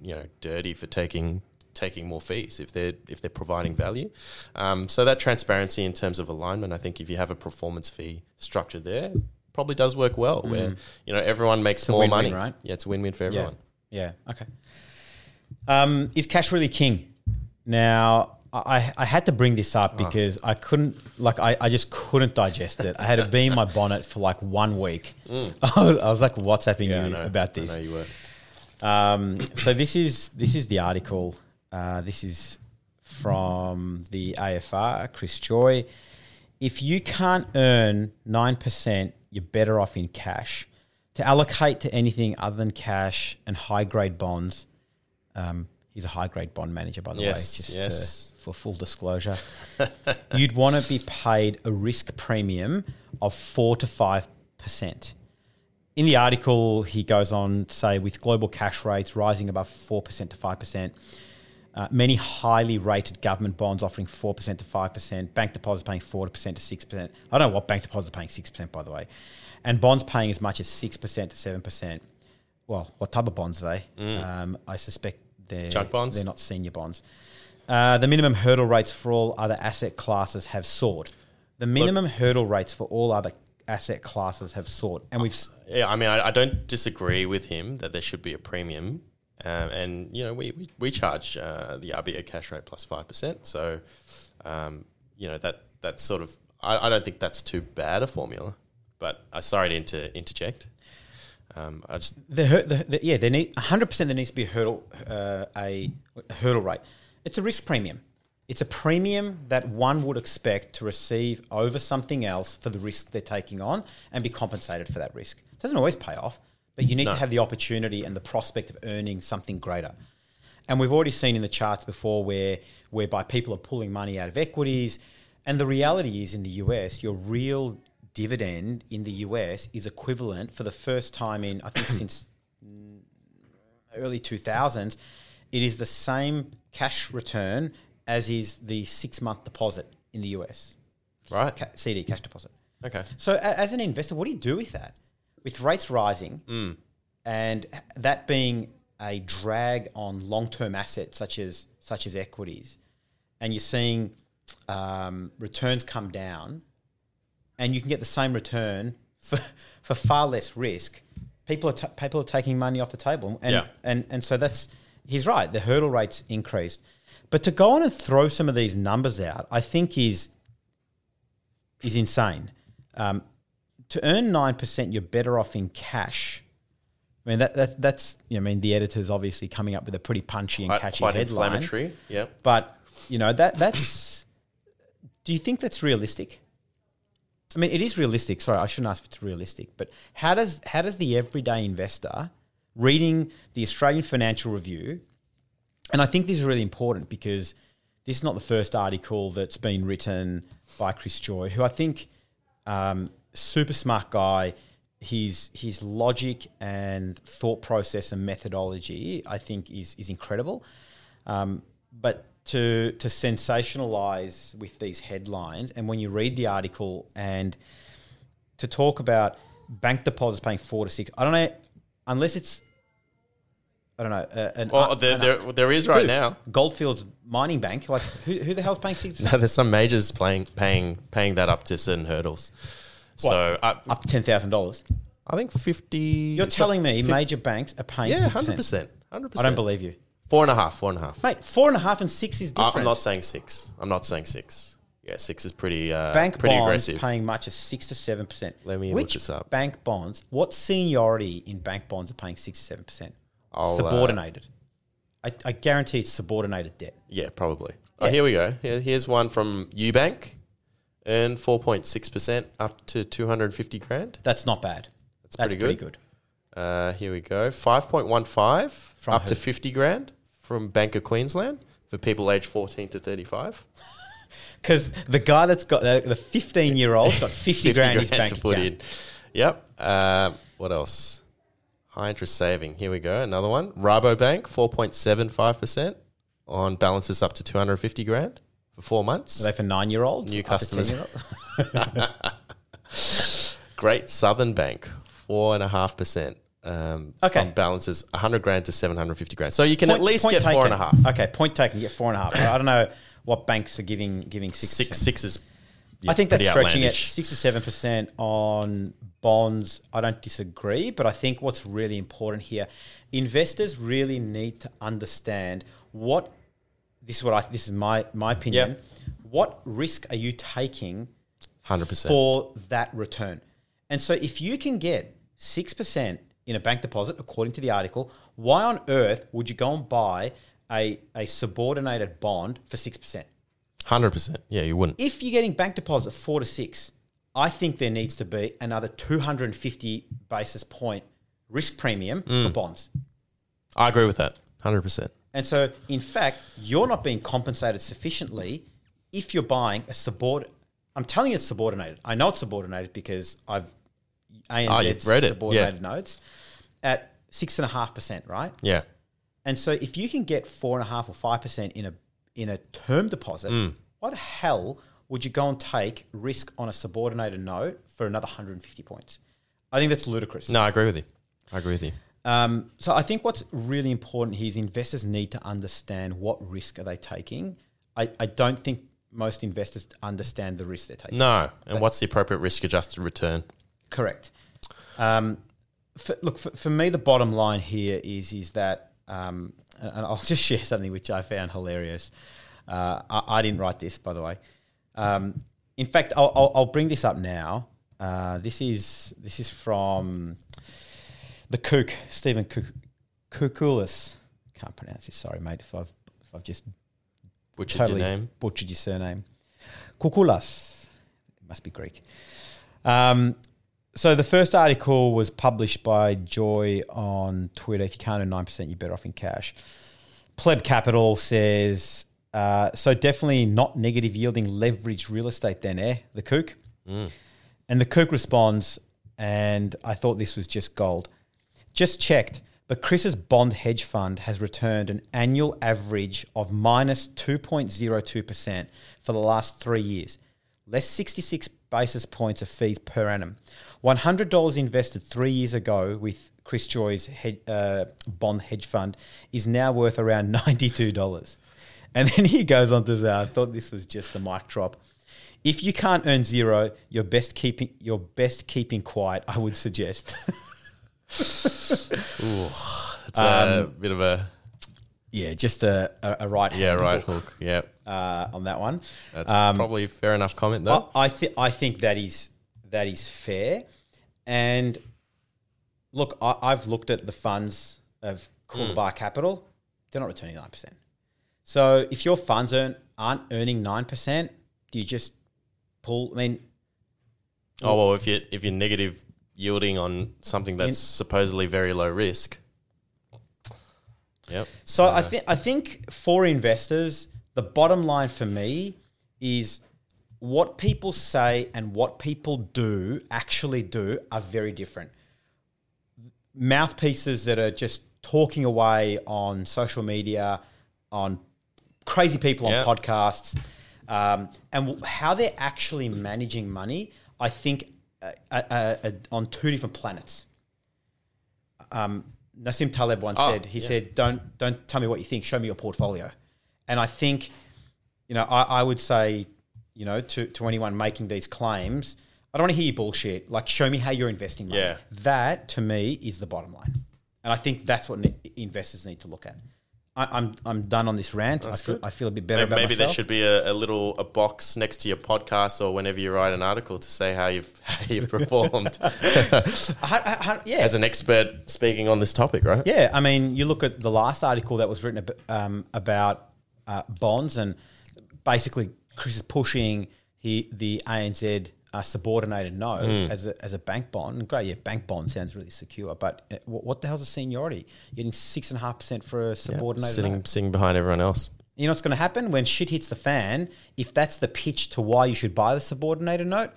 you know, dirty for taking taking more fees if they're if they're providing value. Um, so that transparency in terms of alignment, I think if you have a performance fee structure there, probably does work well. Where you know everyone makes more win-win, money, right? Yeah, it's a win-win for everyone. Yeah. Okay. Um, is cash really king? Now, I, I had to bring this up because I couldn't, like, I, I just couldn't digest it. I had to be in my (laughs) bonnet for like one week. (laughs) I, was, I was like WhatsApping Yeah, I you about I this. know you were. Um, so this is this is the article. Uh, this is from the AFR, Chris Joye. If you can't earn nine percent, you're better off in cash. To allocate to anything other than cash and high grade bonds, um, he's a high grade bond manager, by the Yes, way, just yes. to, for full disclosure. (laughs) You'd want to be paid a risk premium of four to five percent. In the article, he goes on to say with global cash rates rising above four percent to five percent, uh, many highly rated government bonds offering four percent to five percent, bank deposits paying four percent to six percent. I don't know what bank deposits are paying six percent, by the way, and bonds paying as much as six percent to seven percent. Well, what type of bonds are they? Um, I suspect they're Junk bonds? They're not senior bonds. Uh, the minimum hurdle rates for all other asset classes have soared. The minimum hurdle rates for all other asset classes have soared, and we've Yeah, I mean, I, I don't disagree with him that there should be a premium. Um, and, you know, we, we, we charge uh, the RBA cash rate plus 5%. So, um, you know, that that's sort of, I, I don't think that's too bad a formula. But I'm sorry to inter- interject. Um, I just, the, the, the yeah, there need hundred percent. There needs to be a hurdle uh, a, a hurdle rate. It's a risk premium. It's a premium that one would expect to receive over something else for the risk they're taking on and be compensated for that risk. It doesn't always pay off, but you need No. to have the opportunity and the prospect of earning something greater. And we've already seen in the charts before where whereby people are pulling money out of equities. And the reality is in the US, your real dividend in the US is equivalent for the first time in I think (coughs) since early 2000s, it is the same cash return as is the 6-month deposit in the US. right. Ca- CD cash deposit. Okay. So, as an investor, what do you do with that? With rates rising and that being a drag on long-term assets such as such as equities, and you're seeing um, returns come down, and you can get the same return for, (laughs) for far less risk. People are ta people are taking money off the table, and, Yeah. and and so that's he's right. The hurdle rates increased, but to go on and throw some of these numbers out, I think is is insane. Um, to earn nine percent, you're better off in cash. I mean that, that that's you know, I mean the editor's obviously coming up with a pretty punchy and Quite, catchy quite headline. inflammatory. Yeah. But you know that that's. do you think that's realistic? I mean, it is realistic. Sorry, I shouldn't ask if it's realistic, but how does how does the everyday investor reading the Australian Financial Review, and I think this is really important because this is not the first article that's been written by Chris Joye, who I think um, super smart guy. His his logic and thought process and methodology, I think, is is incredible. Um, but to to sensationalize with these headlines, and when you read the article and to talk about bank deposits paying four to six, I don't know, unless it's I don't know. Uh, an, Well, there, an- there, there is right who? now. Goldfields Mining Bank. Like who, who the hell's paying six? (laughs) No, there's some majors playing, paying, paying that up to certain hurdles. So I, Up to ten thousand dollars. I think 50. You're telling me major banks are paying Yeah, 100%. 100%. I don't believe you, Four and a half, four and a half. mate. Four and a half and six is I- different. I'm not saying six. I'm not saying six. Yeah, six is pretty uh, bank pretty bonds aggressive. paying much as six to seven percent. Let me look Which this up. bank bonds? What seniority in bank bonds are paying six to seven percent? I'll, uh, Subordinated. I, I guarantee it's subordinated debt. Yeah, probably. Oh, here we go. Here, here's one from UBank. Earn 4.6% up to 250 grand. That's not bad. That's That's pretty pretty good. good. Uh, here we go. 5.15 From up who? to 50 grand from Bank of Queensland for people aged 14 to 35. (laughs) Because the guy that's got the, the 15 year old's got (laughs) 50, grand in his bank to put account. in. Yep. Uh, what else? High interest saving. Here we go. Another one. Rabobank, 4.75% on balances up to 250 grand for four months. Are they for nine year olds? New customers. (laughs) Great Southern Bank, 4.5%. Um, Okay. on balances 100 grand to 750 grand. So you can at least get four and a half. Okay, point taken. Get four and a half. I don't know what banks are giving giving six. Six, six is. I think that's stretching it. outlandish. Six to seven percent on bonds. I don't disagree, but I think what's really important here, investors really need to understand what this is. What I this is my my opinion. Yep. What risk are you taking 100%. for that return? And so, if you can get six percent in a bank deposit, according to the article, Why on earth would you go and buy a, a subordinated bond for 6%? Hundred percent. Yeah, you wouldn't. If you're getting bank deposit four to six, I think there needs to be another 250 basis point risk premium Mm. for bonds. I agree with that. Hundred percent. And so, in fact, you're not being compensated sufficiently if you're buying a subord. I'm telling you, it's subordinated. I know it's subordinated because I've ANZ Oh, you've read it, subordinated notes at six and a half percent, right? Yeah. And so, if you can get four and a half or five percent in a in a term deposit, Mm. why the hell would you go and take risk on a subordinated note for another 150 points? I think that's ludicrous. No, I agree with you. I agree with you. Um, so I think what's really important here is investors need to understand what risk are they taking. I, I don't think most investors understand the risk they're taking. No. And what's the appropriate risk adjusted return? Correct. Um, for, look, for, for me, the bottom line here is is that, um, and I'll (laughs) just share something which I found hilarious. Uh, I, I didn't write this, by the way. Um, in fact, I'll, I'll, I'll bring this up now. Uh, this is this is from the Kook Stephen Koukoulis. Can't pronounce this. Sorry, mate. If I've if I've just Which totally your name? butchered your surname. Koukoulas. It must be Greek. Um, so the first article was published by Joye on Twitter. If you can't earn nine percent, you're better off in cash. Pleb Capital says uh, so. Definitely not negative yielding leveraged real estate. Then, eh? The kook. And the kook responds, and I thought this was just gold. Just checked, but Chris's bond hedge fund has returned an annual average of minus 2.02% for the last three years, less 66 basis points of fees per annum. $100 invested three years ago with Chris Joye's uh, bond hedge fund is now worth around (laughs) $92. And then he goes on to say, I thought this was just the mic drop. If you can't earn zero, you're best keeping you're best keeping quiet. I would suggest. (laughs) (laughs) It's a Um, bit of a yeah, just a, a, a right yeah right hook, hook. Yeah, uh, on that one. that's Um, probably a fair enough comment though. I, I think I think that is that is fair. And look, I, I've looked at the funds of Coolabah Capital; they're not returning nine percent. So if your funds earn aren't earning nine percent, do you just pull? I mean, oh well, if you if you're negative yielding on something that's supposedly very low risk. Yep. So I think I think for investors, the bottom line for me is what people say and what people do actually do are very different. Mouthpieces that are just talking away on social media, on crazy people on Yeah. podcasts, um, and w- how they're actually managing money, I think, uh, uh, uh, on two different planets. Um, Nassim Taleb once Oh, said, he yeah. said, "Don't don't tell me what you think. Show me your portfolio." And I think, you know, I, I would say, you know, to, to anyone making these claims, I don't want to hear you bullshit. Like, show me how you're investing money. Yeah. That to me is the bottom line, and I think that's what investors need to look at. I, I'm I'm done on this rant. I feel good. I feel a bit better Maybe, about maybe there should be a, a little a box next to your podcast or whenever you write an article to say how you've (laughs) how you've (laughs) performed (laughs) I- I- I- yeah, as an expert speaking on this topic, right? Yeah, I mean, you look at the last article that was written ab- um, about uh, bonds, and basically Chris is pushing he, the ANZ uh, subordinated note Hmm. as, a, as a bank bond. Great, yeah, bank bond sounds really secure, but uh, what, what the hell's a seniority? You're getting six and a half percent for a Yeah, subordinated sitting note. sitting behind everyone else. You know what's going to happen when shit hits the fan? If that's the pitch to why you should buy the subordinated note,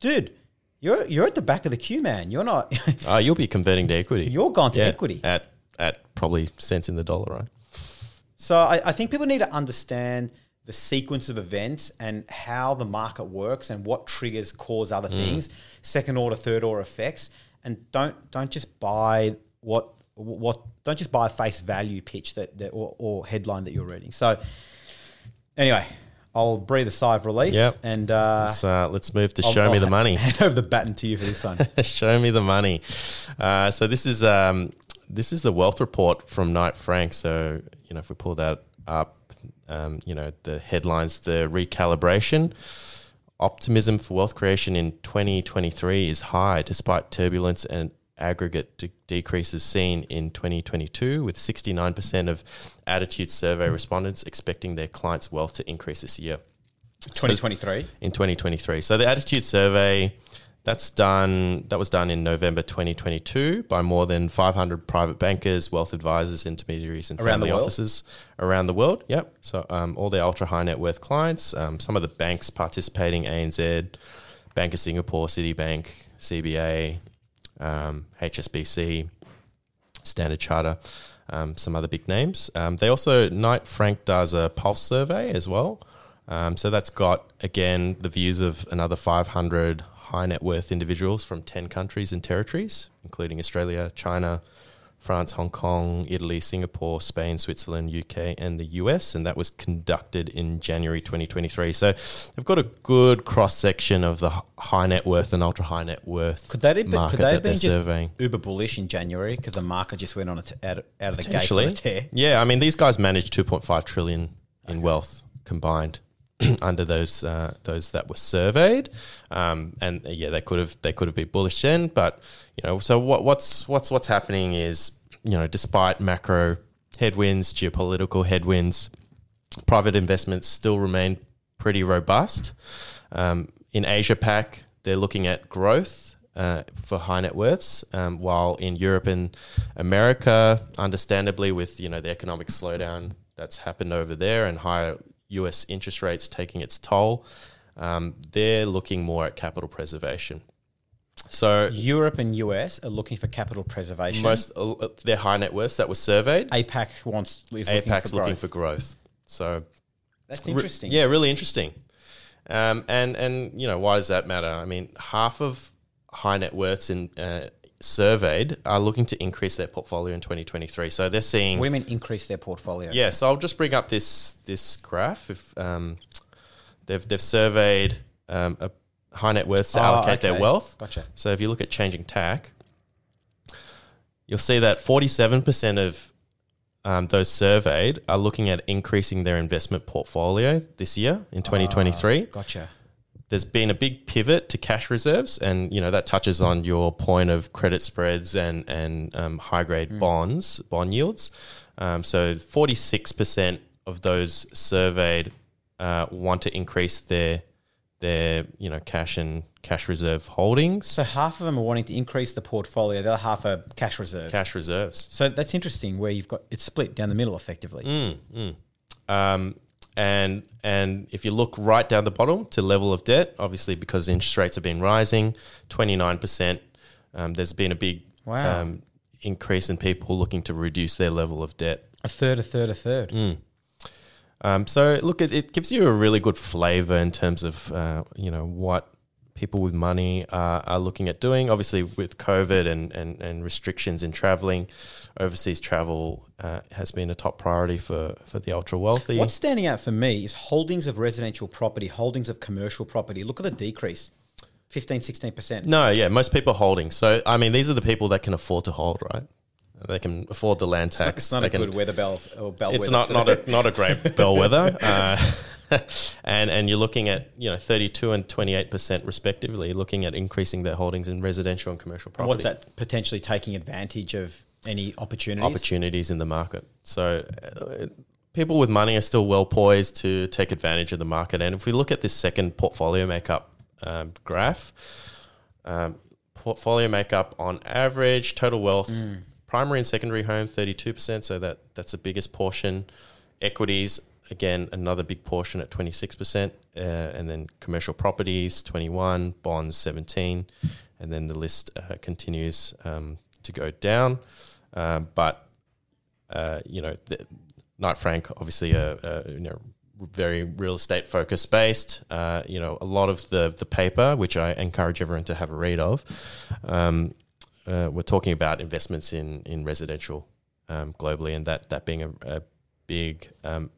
dude, you're you're at the back of the queue, man. You're not. Uh, (laughs) you'll be converting to equity. you're gone to Yeah, equity. at at probably cents in the dollar, right? So I, I think people need to understand the sequence of events and how the market works and what triggers cause other things, second order, third order effects, and don't don't just buy what what don't just buy a face value pitch that, that or, or headline that you're reading. So anyway, I'll breathe a sigh of relief. Yep. and uh, Let's uh, let's move to I'll- show me I'll the ha- money. (laughs) Hand over the baton to you for this one. (laughs) Show me the money. Uh, so this is um, this is the wealth report from Knight Frank. So you know, if we pull that up, um, you know, the headlines, the recalibration, optimism for wealth creation in 2023 is high despite turbulence and aggregate de- decreases seen in 2022, with 69% of attitude survey respondents expecting their clients' wealth to increase this year 2023. in 2023. So the attitude survey that's done that was done in November 2022 by more than 500 private bankers, wealth advisors, intermediaries, and Around family offices around the world. Yep. So um, all their ultra high net worth clients, um, some of the banks participating: ANZ, Bank of Singapore, Citibank, CBA, um, HSBC, Standard Charter, um, some other big names. Um, they also Knight Frank does a pulse survey as well. Um, so that's got again the views of another 500 high net worth individuals from 10 countries and territories, including Australia, China, France, Hong Kong, Italy, Singapore, Spain, Switzerland, UK, and the US. And that was conducted in January 2023. So they've got a good cross section of the high net worth and ultra high net worth Could that have been, could they have been just surveying. uber bullish in January because the market just went on t- out, out of the gates on Potentially. a tear? Yeah, I mean these guys managed 2.5 trillion in wealth combined (clears throat) under those uh, those that were surveyed, um, and uh, yeah, they could have they could have been bullish then, but you know, so what, what's what's what's happening is you know, despite macro headwinds, geopolitical headwinds, private investments still remain pretty robust. Um, in Asia Pac, they're looking at growth uh, for high net worths, um, while in Europe and America, understandably, with you know the economic slowdown that's happened over there and higher U.S. interest rates taking its toll, um, they're looking more at capital preservation. So Europe and US are looking for capital preservation. most uh, their high net worths that were surveyed, APAC wants is looking APAC's for looking growth. for growth. So That's Re- interesting. yeah, really interesting. Um, and and you know why does that matter? I mean, half of high net worths in uh, surveyed are looking to increase their portfolio in 2023. So they're seeing What do you mean increase their portfolio? yeah. So I'll just bring up this this graph. If um, they've they've surveyed um, a high net worths to Oh, allocate okay. their wealth. Gotcha. So if you look at changing tack, you'll see that 47% of um, those surveyed are looking at increasing their investment portfolio this year in 2023. Gotcha. There's been a big pivot to cash reserves, and you know that touches on your point of credit spreads and and um, high grade bonds, bond yields. Um, so 46% of those surveyed uh, want to increase their their you know cash and cash reserve holdings, So half of them are wanting to increase the portfolio, the other half are cash reserves. cash reserves. So that's interesting where you've got it's split down the middle effectively. Mm, Um, and and if you look right down the bottom to level of debt, obviously because interest rates have been rising, twenty nine percent. Um, there's been a big Wow. um, increase in people looking to reduce their level of debt. A third, a third, a third. Mm. Um, so look, it, it gives you a really good flavor in terms of uh, you know what people with money are, are looking at doing. Obviously, with COVID and, and, and restrictions in traveling, overseas travel uh, has been a top priority for, for the ultra wealthy. What's standing out for me is holdings of residential property, holdings of commercial property. Look at the decrease 15, 16%. No, yeah, most people holding. So I mean, these are the people that can afford to hold, right? They can afford the land It's not, tax. it's not a can- good weather bell or bellwether. It's not not a (laughs) not a great bellwether. Uh, (laughs) and and you're looking at you know 32 and 28 percent respectively, looking at increasing their holdings in residential and commercial property. What's that potentially taking advantage of any opportunities? Opportunities in the market. So. Uh, People with money are still well poised to take advantage of the market. And if we look at this second portfolio makeup um, graph, um, portfolio makeup on average, total wealth, Mm. Primary and secondary home, 32%. So that, that's the biggest portion. Equities, again, another big portion at 26%. Uh, and then commercial properties, 21, bonds, 17. And then the list uh, continues um, to go down. Um, but, uh, you know, the, Knight Frank, obviously a, you know, very real estate focus based. Uh, you know, a lot of the the paper, which I encourage everyone to have a read of, um, uh, we're talking about investments in in residential um, globally, and that that being a, a big um,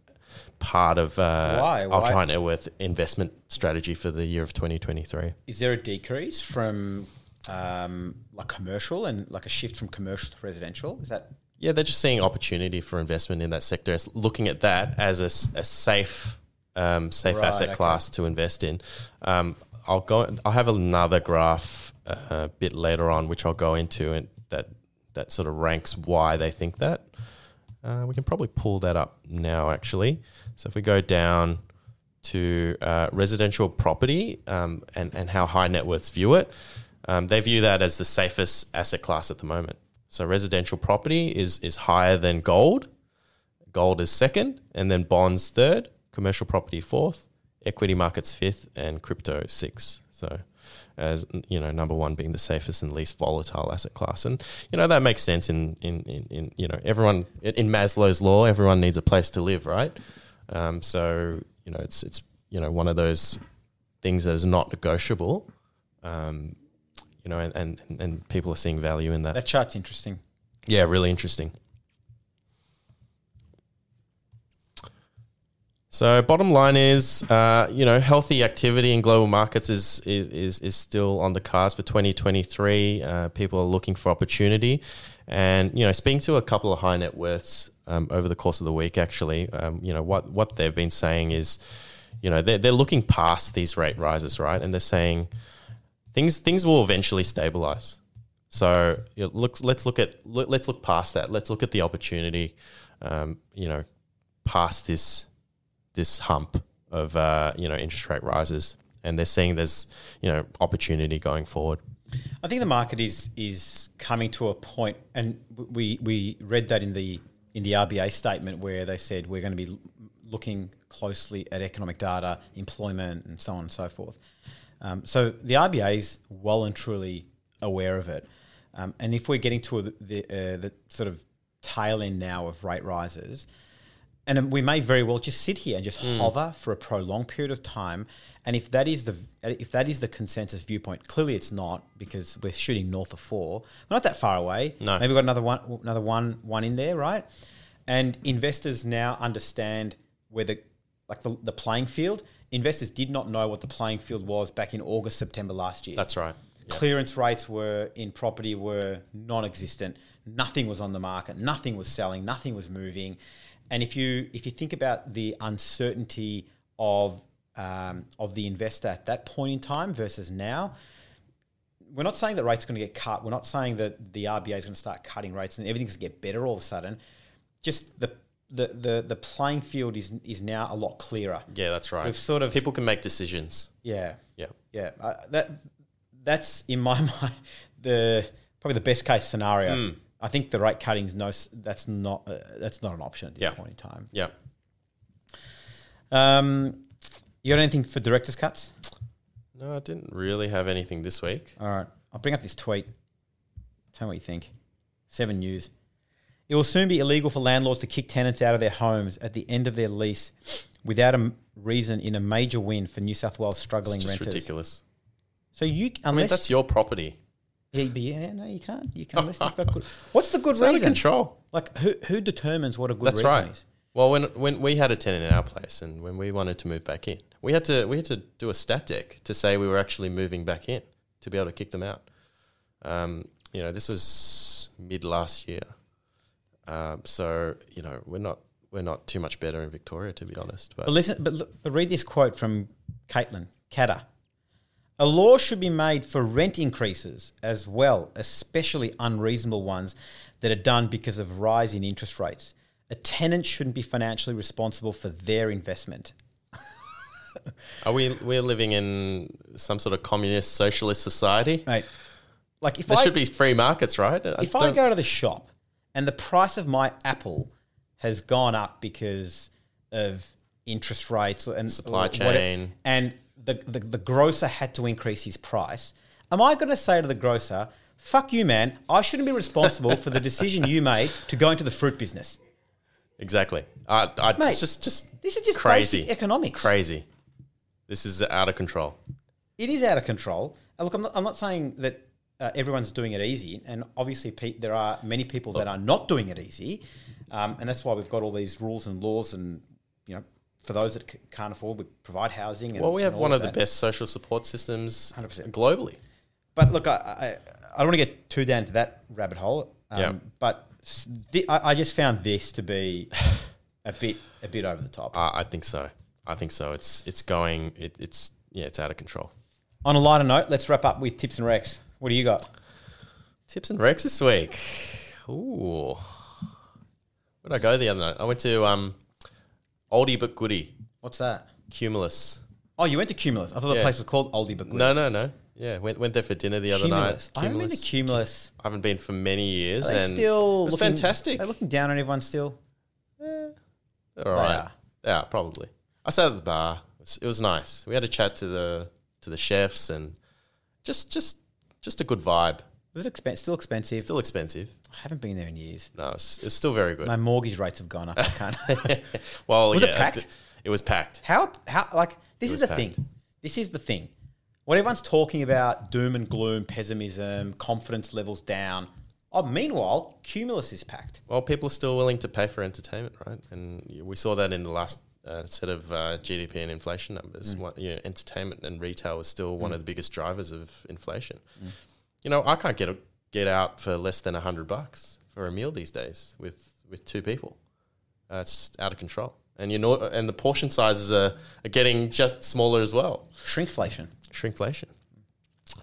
part of uh, Why? Ultra high net worth investment strategy for the year of 2023. Is there a decrease from um, like commercial and like a shift from commercial to residential? Is that Yeah, they're just seeing opportunity for investment in that sector, It's looking at that as a safe, um, safe Right, asset okay. class to invest in. Um, I'll go. I'll have another graph a bit later on, which I'll go into, and that that sort of ranks why they think that. Uh, we can probably pull that up now, actually. So if we go down to uh, residential property um, and and how high net worths view it, um, they view that as the safest asset class at the moment. So residential property is is higher than gold. Gold is second, and then bonds third, commercial property fourth, equity markets fifth, and crypto sixth. So, as you know, number one being the safest and least volatile asset class, and you know that makes sense in in in, in you know everyone in Maslow's law, everyone needs a place to live, right? Um, so you know it's it's you know one of those things that is not negotiable. Um, you know, and, and and people are seeing value in that. That chart's interesting. Yeah, really interesting. So, bottom line is, uh, you know, healthy activity in global markets is is is, still on the cards for 2023. Uh, people are looking for opportunity, and you know, speaking to a couple of high net worths um, over the course of the week, actually, um, you know, what what they've been saying is, you know, they're they're looking past these rate rises, right, and they're saying things things will eventually stabilize. So, you know, look, let's look at let's look past that. Let's look at the opportunity. Um, you know, past this this hump of uh, you know interest rate rises, and they're seeing there's you know opportunity going forward. I think the market is is coming to a point, and we we read that in the in the RBA statement where they said we're going to be looking closely at economic data, employment, and so on and so forth. Um, so the RBA is well and truly aware of it, um, and if we're getting to a, the uh, the sort of tail end now of rate rises, and we may very well just sit here and just Hmm. hover for a prolonged period of time. And if that is the if that is the consensus viewpoint, clearly it's not because we're shooting north of four. We're not that far away. No. maybe we've got another one, another one, one in there, right? And investors now understand where the like the, the playing field. Investors did not know what the playing field was back in August, September last year That's right. Clearance rates were in property were non-existent. Nothing was on the market. Nothing was selling. Nothing was moving. And if you if you think about the uncertainty of um, of the investor at that point in time versus now, we're not saying that rates are going to get cut. We're not saying that the RBA is going to start cutting rates and everything's going to get better all of a sudden. Just the the the, the playing field is is now a lot clearer. Yeah, that's right. We've sort of People can make decisions. yeah. Yeah. Yeah, uh, that that's in my (laughs) mind the probably the best case scenario. Hmm. I think the rate cutting is no, that's not uh, that's not an option at this Yeah. point in time. Yeah. Um, you got anything for directors cuts? No, I didn't really have anything this week. All right, I'll bring up this tweet. Tell me what you think. Seven News. It will soon be illegal for landlords to kick tenants out of their homes at the end of their lease without a reason in a major win for New South Wales struggling It's just renters. ridiculous. So you I mean, that's your property. Yeah, but yeah, no, you can't. You can't. Unless you've got good. (laughs) What's the good It's out of reason? control. Like who who determines what a good That's reason right. is? Well, when when we had a tenant in our place, and when we wanted to move back in, we had to we had to do a stat deck to say we were actually moving back in to be able to kick them out. Um, you know, this was mid last year, um, so you know we're not we're not too much better in Victoria, to be honest. But But listen, but, look- but read this quote from Caitlin Catter. A law should be made for rent increases as well, especially unreasonable ones that are done because of rise in interest rates. A tenant shouldn't be financially responsible for their investment. (laughs) are we we're living in some sort of communist socialist society? Right. Like if There I should be free markets, right? if I go to the shop and the price of my apple has gone up because of interest rates and Supply chain. and the, the, the grocer had to increase his price, am I going to say to the grocer, fuck you, man, I shouldn't be responsible for the decision you made to go into the fruit business? exactly. I, I, Mate, just just This is just crazy economics. Crazy. This is out of control. it is out of control. Look, I'm not, I'm not saying that uh, everyone's doing it easy, and obviously pe- there are many people that are not doing it easy, um, and that's why we've got all these rules and laws, and you know, for those that c- can't afford, we provide housing. And, Well, we have one of the best social support systems 100%. globally. But look, I, I, I don't want to get too down to that rabbit hole. Um, Yeah. But thi- I, I just found this to be (laughs) a bit a bit over the top. Uh, I think so. I think so. It's it's going. It, it's yeah. It's out of control. On a lighter note, let's wrap up with tips and recs. What do you got? Tips and Rex this week. Ooh. Where'd I go the other night? I went to um, Oldie but Goodie, What's that? Cumulus. Oh, you went to Cumulus. I thought the Yeah. place was called Oldie but Good. No, no, no. Yeah, went went there for dinner the other Cumulus. night. I haven't been to Cumulus. I haven't been for many years. They and still it was looking, fantastic. They're looking down on everyone still. All right. are. Yeah, probably. I sat at the bar. It was, it was nice. We had a chat to the to the chefs and just just just a good vibe. Was it expen- still expensive? Still expensive. I haven't been there in years. No, it's, it's still very good. My mortgage rates have gone up. I can't. (laughs) well, Was it packed? It was packed. how? How? Like this It is the packed. thing. This is the thing. What everyone's talking about: doom and gloom, pessimism, confidence levels down. Oh, meanwhile, Cumulus is packed. Well, people are still willing to pay for entertainment, right? And we saw that in the last uh, set of uh, GDP and inflation numbers. What, you know, entertainment and retail is still one of the biggest drivers of inflation. You know, I can't get a, get out for less than a hundred bucks for a meal these days with with two people. Uh, it's out of control, and you know, and the portion sizes are, are getting just smaller as well. Shrinkflation. Shrinkflation.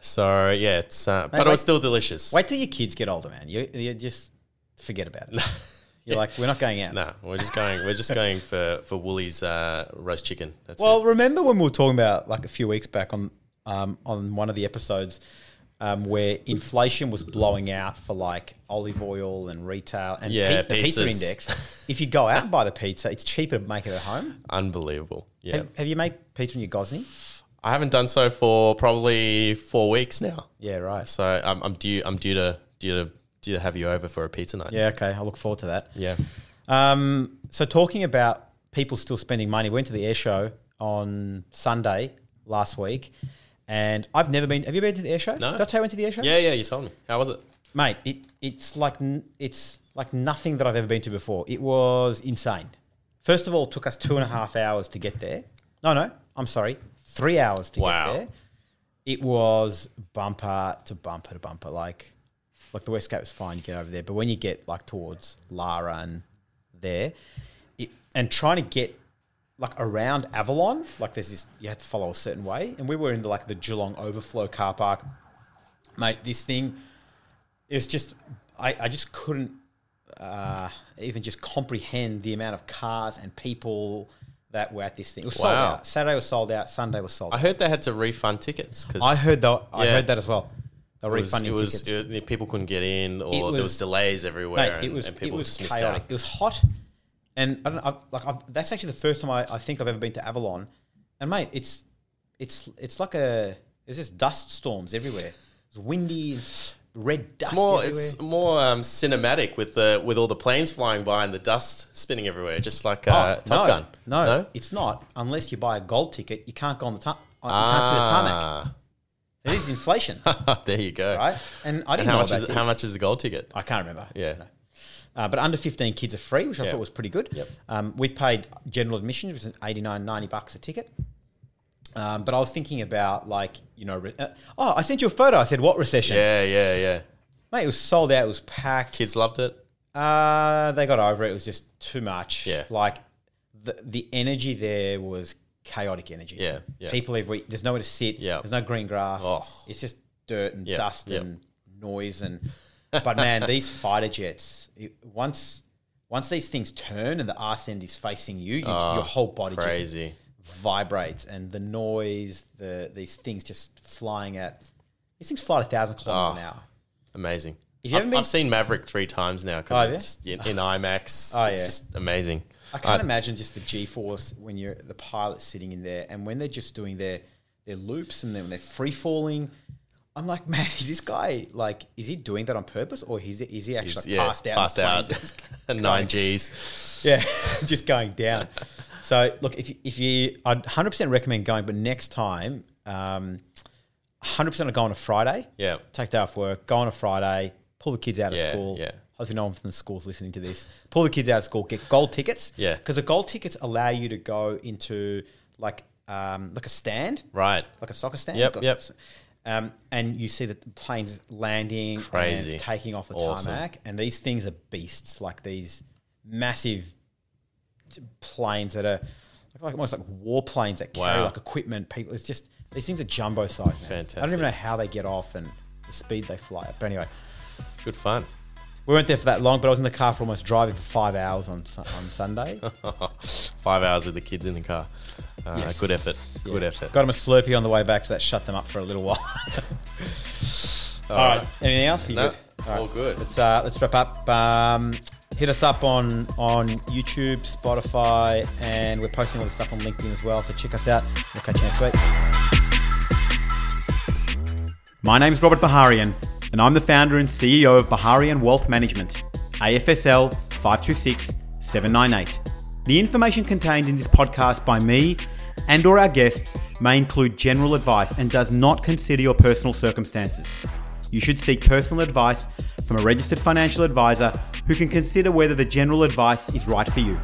So yeah, it's uh, but wait. it was still delicious. Wait till your kids get older, man. You, you just forget about it. (laughs) You're like, we're not going out. No, we're just going. We're just going for for Woolies uh, roast chicken. That's Well, it. remember when we were talking about like a few weeks back on um, on one of the episodes um, where inflation was blowing out for like olive oil and retail and Yeah, pe- the pizza index. (laughs) if you go out and buy the pizza, it's cheaper to make it at home. Unbelievable. Yeah, Have, have you made pizza in your Gozney? I haven't done so for probably four weeks now. Yeah, right. So I'm, I'm due. I'm due to due to due to have you over for a pizza night. Yeah, okay. I look forward to that. Yeah. Um, so talking about people still spending money, we went to the air show on Sunday last week, and I've never been. Have you been to the air show? No. Did I tell you I went to the air show? Yeah, yeah. You told me. How was it? mate. It it's like it's like nothing that I've ever been to before. It was insane. First of all, it took us two and a half hours to get there. No, no, I'm sorry, three hours to Wow. get there. It was bumper to bumper to bumper. Like, like the West Gate was fine. You get over there, but when you get like towards Lara and there, it, and trying to get like around Avalon, like there's this, you have to follow a certain way. And we were in the like the Geelong overflow car park, mate. This thing is just, I, I just couldn't uh, even just comprehend the amount of cars and people that were at this thing. It was sold Wow. out. Saturday was sold out. Sunday was sold. I out. heard they had to refund tickets because I heard that. I Yeah. heard that as well. It was, refunding it was, tickets. it was- people couldn't get in, or It there was- was delays everywhere, Mate, and, it was and it people was just missed chaotic. out. It was hot, and I don't. I've, like I've, that's actually the first time I, I think I've ever been to Avalon, and mate, it's it's it's like a there's just dust storms everywhere. It's windy, it's red dust It's more, everywhere. it's more um, cinematic with the with all the planes flying by and the dust spinning everywhere, just like uh, Oh, Top no, Gun. No, it's not. Unless you buy a gold ticket, you can't go on the tu- you can't see the tarmac. Ah, It is inflation, (laughs) there you go. right? And I And didn't how know much is how much is the gold ticket? I can't remember. Yeah. No. Uh, but under 15 kids are free, which I thought was pretty good. Yep. Um, we paid general admission, which was 89, 90 bucks a ticket. Um, but I was thinking about like, you know, re- uh, oh, I sent you a photo. I said, what recession? Yeah, yeah, yeah. Mate, it was sold out. It was packed. Kids loved it. Uh, they got over it. It was just too much. Yeah. Like the, the energy there was chaotic energy. Yeah, yeah. People every, there's nowhere to sit. Yeah. There's no green grass. Oh. It's just dirt and Yeah, dust and noise and, but man, these fighter jets, it, once, once these things turn and the arse end is facing you, you Oh, your whole body just vibrates and the noise, the, these things just flying at, these things fly at a thousand kilometers Oh. an ah, hour. Amazing. If you I've, haven't been- I've seen Maverick three times now Oh, because you? it's in, in IMAX. (laughs) Oh, it's yeah. just amazing. I can't I- imagine just the G force when you're the pilot sitting in there and when they're just doing their their loops and then when they're free falling. I'm like, (laughs) man, is this guy like, is he doing that on purpose or is he, is he actually like, passed out? Passed out. (laughs) Nine Gs. yeah, (laughs) just going down. So look, if you, if you, I'd 100 percent recommend going, but next time, um, 100 percent go on a Friday. Yeah. take day off work, go on a Friday, pull the kids out of Yeah, school. yeah. Hopefully, no one from the school's listening to this. Pull the kids out of school, get gold tickets. Yeah. because the gold tickets allow you to go into like um, like a stand, Right. like a soccer stand. Yep, Got- yep. Um, and you see the planes landing, Crazy. and taking off the Awesome. tarmac, and these things are beasts, like these massive planes that are like, almost like war planes that carry Wow. like equipment. People, it's just These things are jumbo size. Man. I don't even know how they get off and the speed they fly at. But anyway, Good fun. we weren't there for that long, but I was in the car for almost driving for five hours on on Sunday. (laughs) Five hours with the kids in the car. Uh, Yes. Good effort. Good Yeah. effort. Got them a Slurpee on the way back, so that shut them up for a little while. (laughs) All right. Anything else? You No, good? All right. all good. Let's uh, let's wrap up. Um, hit us up on on YouTube, Spotify, and we're posting all the stuff on LinkedIn as well. So check us out. We'll catch you next week. My name's Robert Baharian, and I'm the founder and CEO of Baharian Wealth Management, AFSL 526 798. The information contained in this podcast by me and or our guests may include general advice and does not consider your personal circumstances. You should seek personal advice from a registered financial advisor who can consider whether the general advice is right for you.